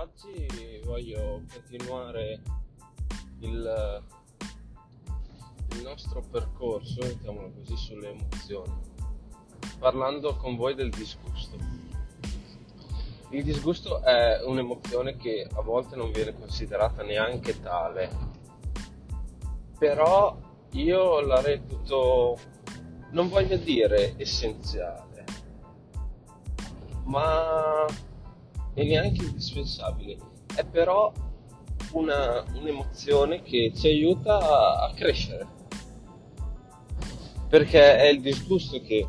oggi voglio continuare il, il nostro percorso, mettiamolo così, sulle emozioni, parlando con voi del disgusto. Il disgusto è un'emozione che a volte non viene considerata neanche tale, però io la reputo, non voglio dire essenziale, ma e neanche indispensabile, è però una, un'emozione che ci aiuta a, a crescere, perché è il disgusto che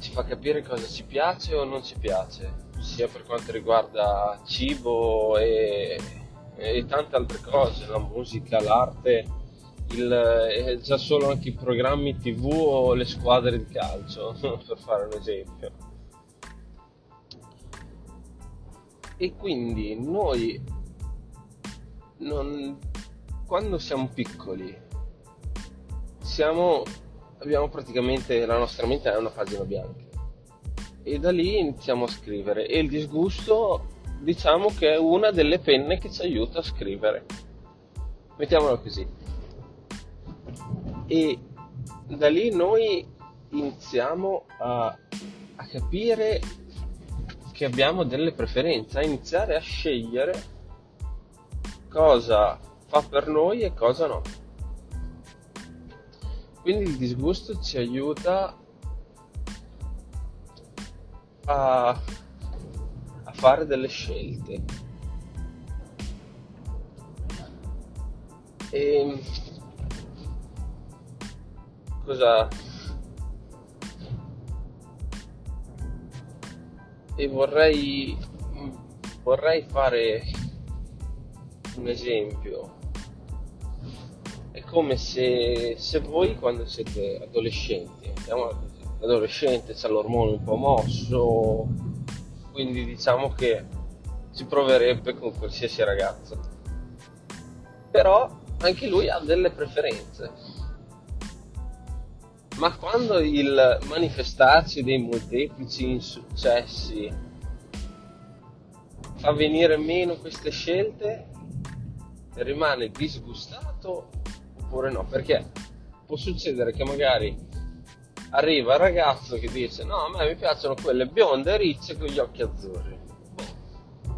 ci fa capire cosa ci piace o non ci piace, sia per quanto riguarda cibo e, e tante altre cose, la musica, l'arte, il, già solo anche i programmi tv o le squadre di calcio, per fare un esempio e quindi noi non, quando siamo piccoli siamo, abbiamo praticamente la nostra mente è una pagina bianca. E da lì iniziamo a scrivere. E il disgusto diciamo che è una delle penne che ci aiuta a scrivere. Mettiamolo così. E da lì noi iniziamo a, a capire che abbiamo delle preferenze, a iniziare a scegliere cosa fa per noi e cosa no. Quindi il disgusto ci aiuta a, a fare delle scelte. E cosa e vorrei, vorrei fare un esempio. È come se, se voi quando siete adolescenti, adolescente c'è l'ormone un po' mosso, quindi diciamo che si proverebbe con qualsiasi ragazzo. Però anche lui ha delle preferenze ma quando il manifestarsi dei molteplici insuccessi fa venire meno queste scelte, rimane disgustato oppure no? Perché può succedere che magari arriva il ragazzo che dice no, a me mi piacciono quelle bionde ricce con gli occhi azzurri.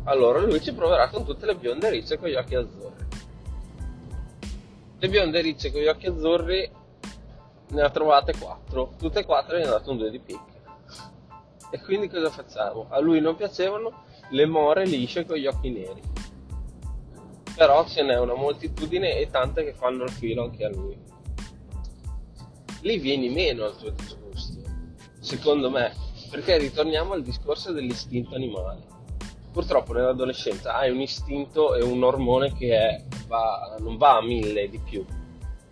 Allora lui ci proverà con tutte le bionde ricce con gli occhi azzurri. Le bionde ricce con gli occhi azzurri ne ha trovate 4, tutte e quattro gli hanno dato un 2 di picche. E quindi cosa facciamo? A lui non piacevano le more lisce con gli occhi neri. Però ce n'è una moltitudine e tante che fanno il filo anche a lui. Lì vieni meno al tuo disgusto, secondo me, perché ritorniamo al discorso dell'istinto animale. Purtroppo nell'adolescenza hai un istinto e un ormone che è, va, non va a mille di più,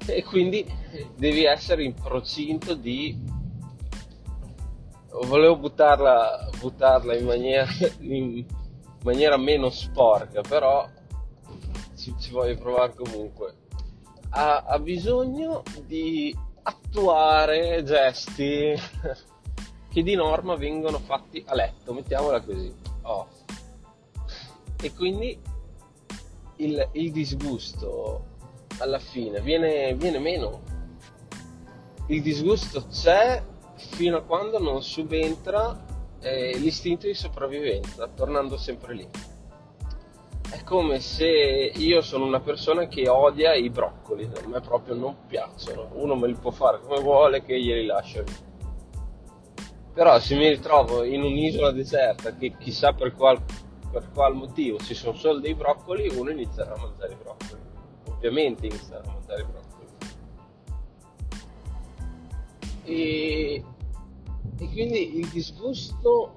e quindi devi essere in procinto di volevo buttarla, buttarla in, maniera, in maniera meno sporca però ci, ci voglio provare comunque ha, ha bisogno di attuare gesti che di norma vengono fatti a letto mettiamola così oh. e quindi il, il disgusto alla fine viene, viene meno. Il disgusto c'è fino a quando non subentra eh, l'istinto di sopravvivenza, tornando sempre lì. È come se io sono una persona che odia i broccoli, a me proprio non piacciono. Uno me li può fare come vuole che glieli lascio. Però se mi ritrovo in un'isola deserta che chissà per qual, per qual motivo ci sono solo dei broccoli, uno inizierà a mangiare i broccoli ovviamente iniziano a mangiare broccoli. E, e quindi il disgusto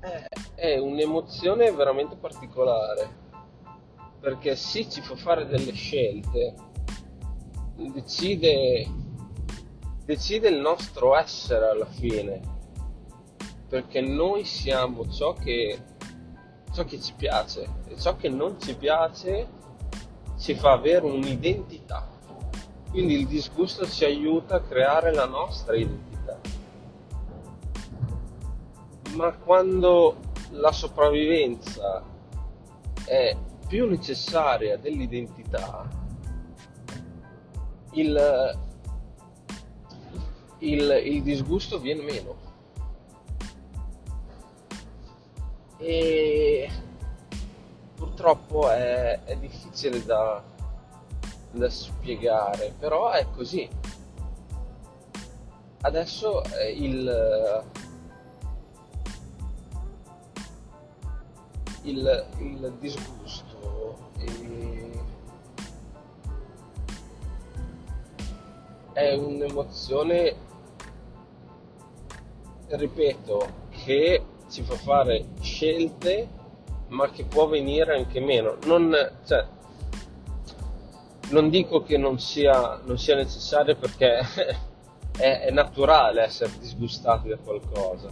è, è un'emozione veramente particolare perché sì ci fa fare delle scelte, decide, decide il nostro essere alla fine, perché noi siamo ciò che, ciò che ci piace e ciò che non ci piace ci fa avere un'identità. Quindi il disgusto ci aiuta a creare la nostra identità. Ma quando la sopravvivenza è più necessaria dell'identità, il, il, il disgusto viene meno. E purtroppo è, è difficile da, da spiegare, però è così. Adesso il, il, il disgusto è un'emozione, ripeto, che ci fa fare scelte ma che può venire anche meno. Non, cioè, non dico che non sia, non sia necessario perché è, è, naturale essere disgustati da qualcosa.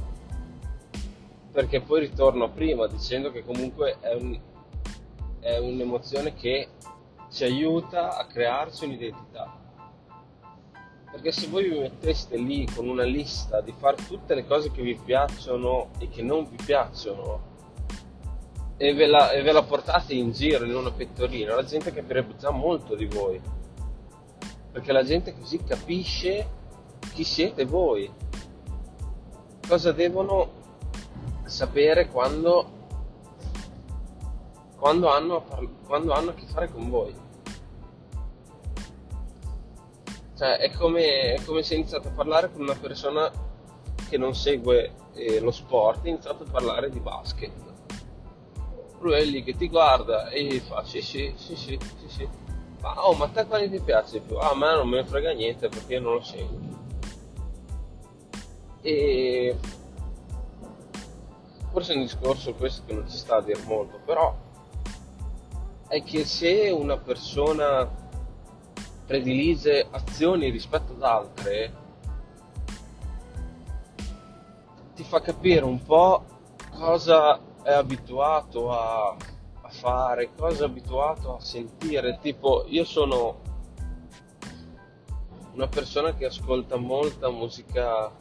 Perché poi ritorno a prima dicendo che comunque è, un, è un'emozione che ci aiuta a crearci un'identità. Perché se voi vi metteste lì con una lista di fare tutte le cose che vi piacciono e che non vi piacciono, e ve, la, e ve la portate in giro in una pettorina, la gente capirebbe già molto di voi. Perché la gente così capisce chi siete voi. Cosa devono sapere quando, quando, hanno, quando hanno a che fare con voi. Cioè, è come, è come se iniziate a parlare con una persona che non segue eh, lo sport, iniziate a parlare di basket è lì che ti guarda e fa sì sì sì sì sì sì ma oh ma te quale ti piace più? Ah me non me ne frega niente perché io non lo seguo e forse è un discorso questo che non ci sta a dire molto però è che se una persona predilige azioni rispetto ad altre ti fa capire un po' cosa è abituato a, a fare, cosa è abituato a sentire. Tipo, io sono una persona che ascolta molta musica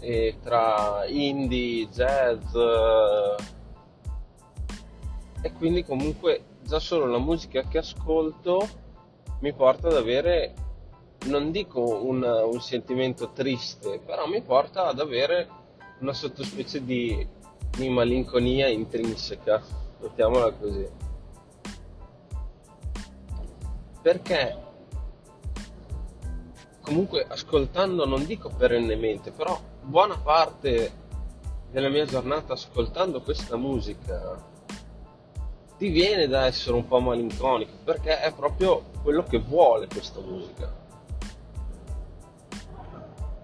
eh, tra indie, jazz eh, e quindi comunque già solo la musica che ascolto mi porta ad avere, non dico un, un sentimento triste, però mi porta ad avere una sottospecie di di malinconia intrinseca, mettiamola così. Perché comunque ascoltando, non dico perennemente, però buona parte della mia giornata ascoltando questa musica ti viene da essere un po' malinconico perché è proprio quello che vuole questa musica.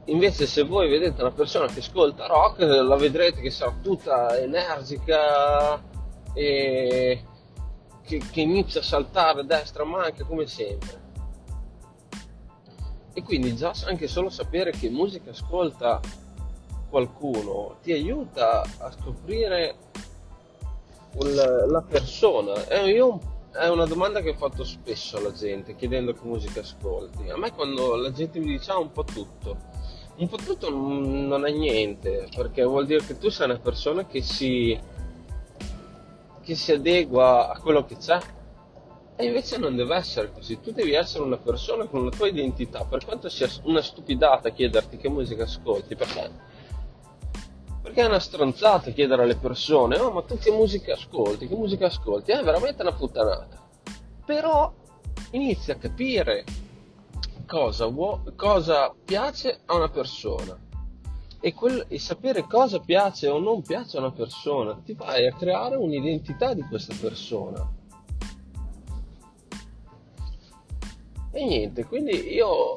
Invece se voi vedete una persona che ascolta rock, la vedrete che sarà tutta energica e che, che inizia a saltare a destra manca come sempre. E quindi già anche solo sapere che musica ascolta qualcuno ti aiuta a scoprire un, la persona. E io è una domanda che ho fatto spesso alla gente chiedendo che musica ascolti. A me quando la gente mi dice ah, un po' tutto un po' tutto non è niente, perché vuol dire che tu sei una persona che si, che si adegua a quello che c'è. E invece non deve essere così, tu devi essere una persona con la tua identità, per quanto sia una stupidata chiederti che musica ascolti, perché? Perché è una stronzata chiedere alle persone, oh ma tu che musica ascolti, che musica ascolti? È veramente una puttanata. Però inizi a capire cosa, cosa piace a una persona e, quel, e, sapere cosa piace o non piace a una persona ti vai a creare un'identità di questa persona. E niente, quindi io,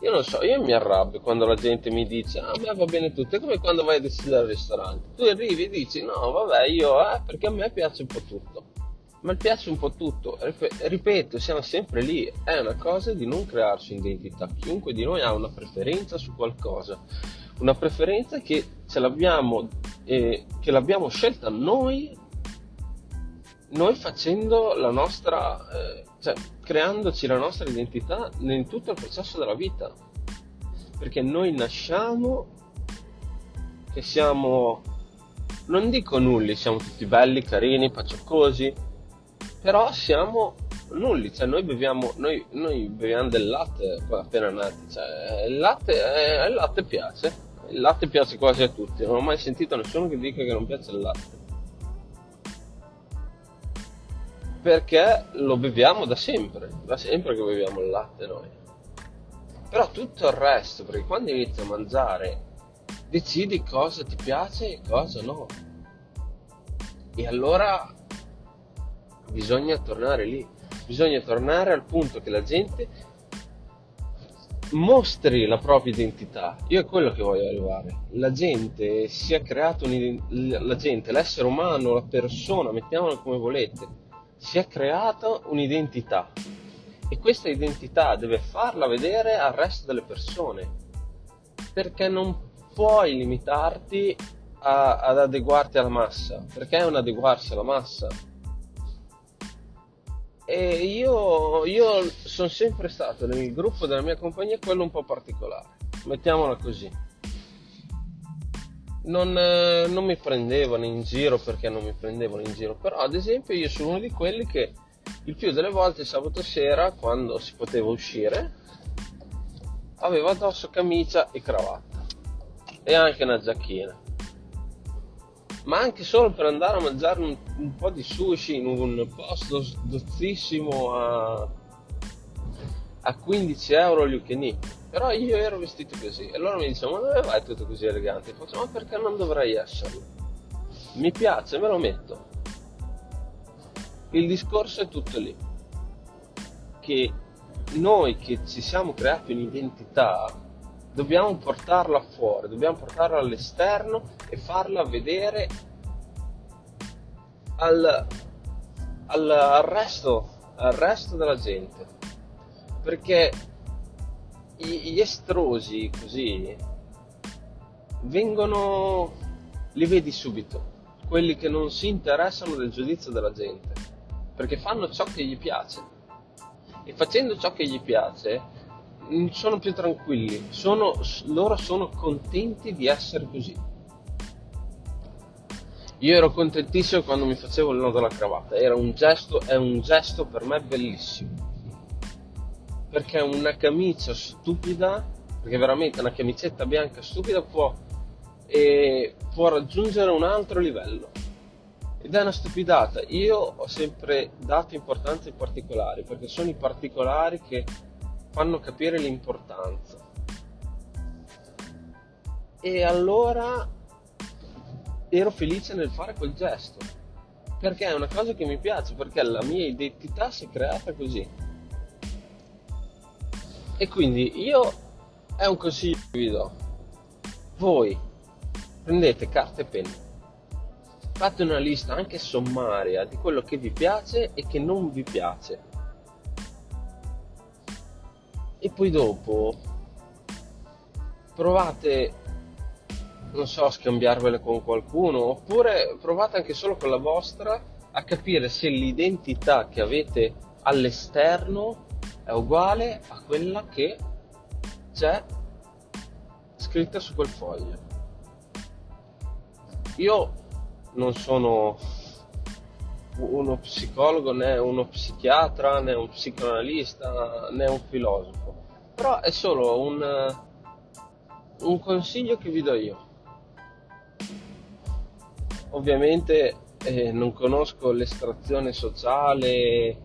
io non so, io mi arrabbio quando la gente mi dice ah, a me va bene tutto, è come quando vai a decidere al ristorante. Tu arrivi e dici no, vabbè, io, eh, perché a me piace un po' tutto ma mi piace un po' tutto. Ripeto, siamo sempre lì. È una cosa di non crearsi identità. Chiunque di noi ha una preferenza su qualcosa. Una preferenza che ce l'abbiamo, eh, che l'abbiamo scelta noi, noi facendo la nostra, eh, cioè creandoci la nostra identità in tutto il processo della vita. Perché noi nasciamo che siamo non dico nulli, siamo tutti belli, carini, pacioccosi, però siamo nulli, cioè noi beviamo, noi, noi beviamo del latte appena nati, cioè il latte, eh, il latte piace, il latte piace quasi a tutti, non ho mai sentito nessuno che dica che non piace il latte. Perché lo beviamo da sempre, da sempre che beviamo il latte noi. Però tutto il resto, perché quando inizi a mangiare decidi cosa ti piace e cosa no. E allora bisogna tornare lì, bisogna tornare al punto che la gente mostri la propria identità. Io è quello che voglio arrivare. La gente si è creato la gente, l'essere umano, la persona, mettiamola come volete, si è creata un'identità. E questa identità deve farla vedere al resto delle persone. Perché non puoi limitarti a, ad adeguarti alla massa, perché è un adeguarsi alla massa. Io, io sono sempre stato nel gruppo della mia compagnia quello un po' particolare, mettiamola così. Non, eh, non mi prendevano in giro perché non mi prendevano in giro, però ad esempio io sono uno di quelli che il più delle volte sabato sera, quando si poteva uscire, aveva addosso camicia e cravatta e anche una giacchina. Ma anche solo per andare a mangiare un, un po' di sushi in un posto dozzissimo a, a 15 euro gli Ukeni. Però io ero vestito così e loro mi dicevano ma dove vai tutto così elegante? Faccio ma perché non dovrei esserlo? Mi piace, me lo metto. Il discorso è tutto lì. Che noi che ci siamo creati un'identità dobbiamo portarla fuori, dobbiamo portarla all'esterno e farla vedere al, al, al, resto, al resto della gente. Perché gli estrosi così vengono, li vedi subito, quelli che non si interessano del giudizio della gente, perché fanno ciò che gli piace. E facendo ciò che gli piace, sono più tranquilli, sono, loro sono contenti di essere così. Io ero contentissimo quando mi facevo il nodo alla cravatta, era un gesto, è un gesto per me bellissimo. Perché una camicia stupida, perché veramente una camicetta bianca stupida può, eh, può raggiungere un altro livello. Ed è una stupidata. Io ho sempre dato importanza ai particolari, perché sono i particolari che fanno capire l'importanza. E allora ero felice nel fare quel gesto, perché è una cosa che mi piace, perché la mia identità si è creata così. E quindi io è un consiglio che vi do. Voi prendete carta e penna, fate una lista anche sommaria di quello che vi piace e che non vi piace e poi dopo provate non so a scambiarvele con qualcuno oppure provate anche solo con la vostra a capire se l'identità che avete all'esterno è uguale a quella che c'è scritta su quel foglio. Io non sono uno psicologo, né uno psichiatra, né un psicoanalista, né un filosofo. Però è solo un, un consiglio che vi do io. Ovviamente eh, non conosco l'estrazione sociale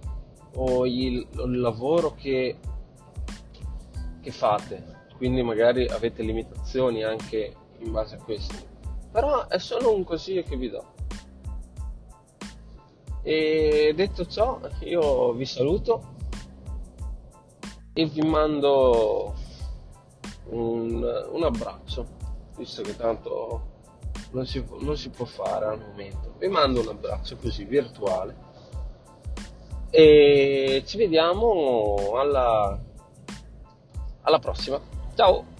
o il, il lavoro che, che fate, quindi magari avete limitazioni anche in base a questo. Però è solo un consiglio che vi do. E detto ciò, io vi saluto e vi mando un, un abbraccio, visto che tanto non si, non si può fare al momento. Vi mando un abbraccio così virtuale e ci vediamo alla, alla prossima. Ciao!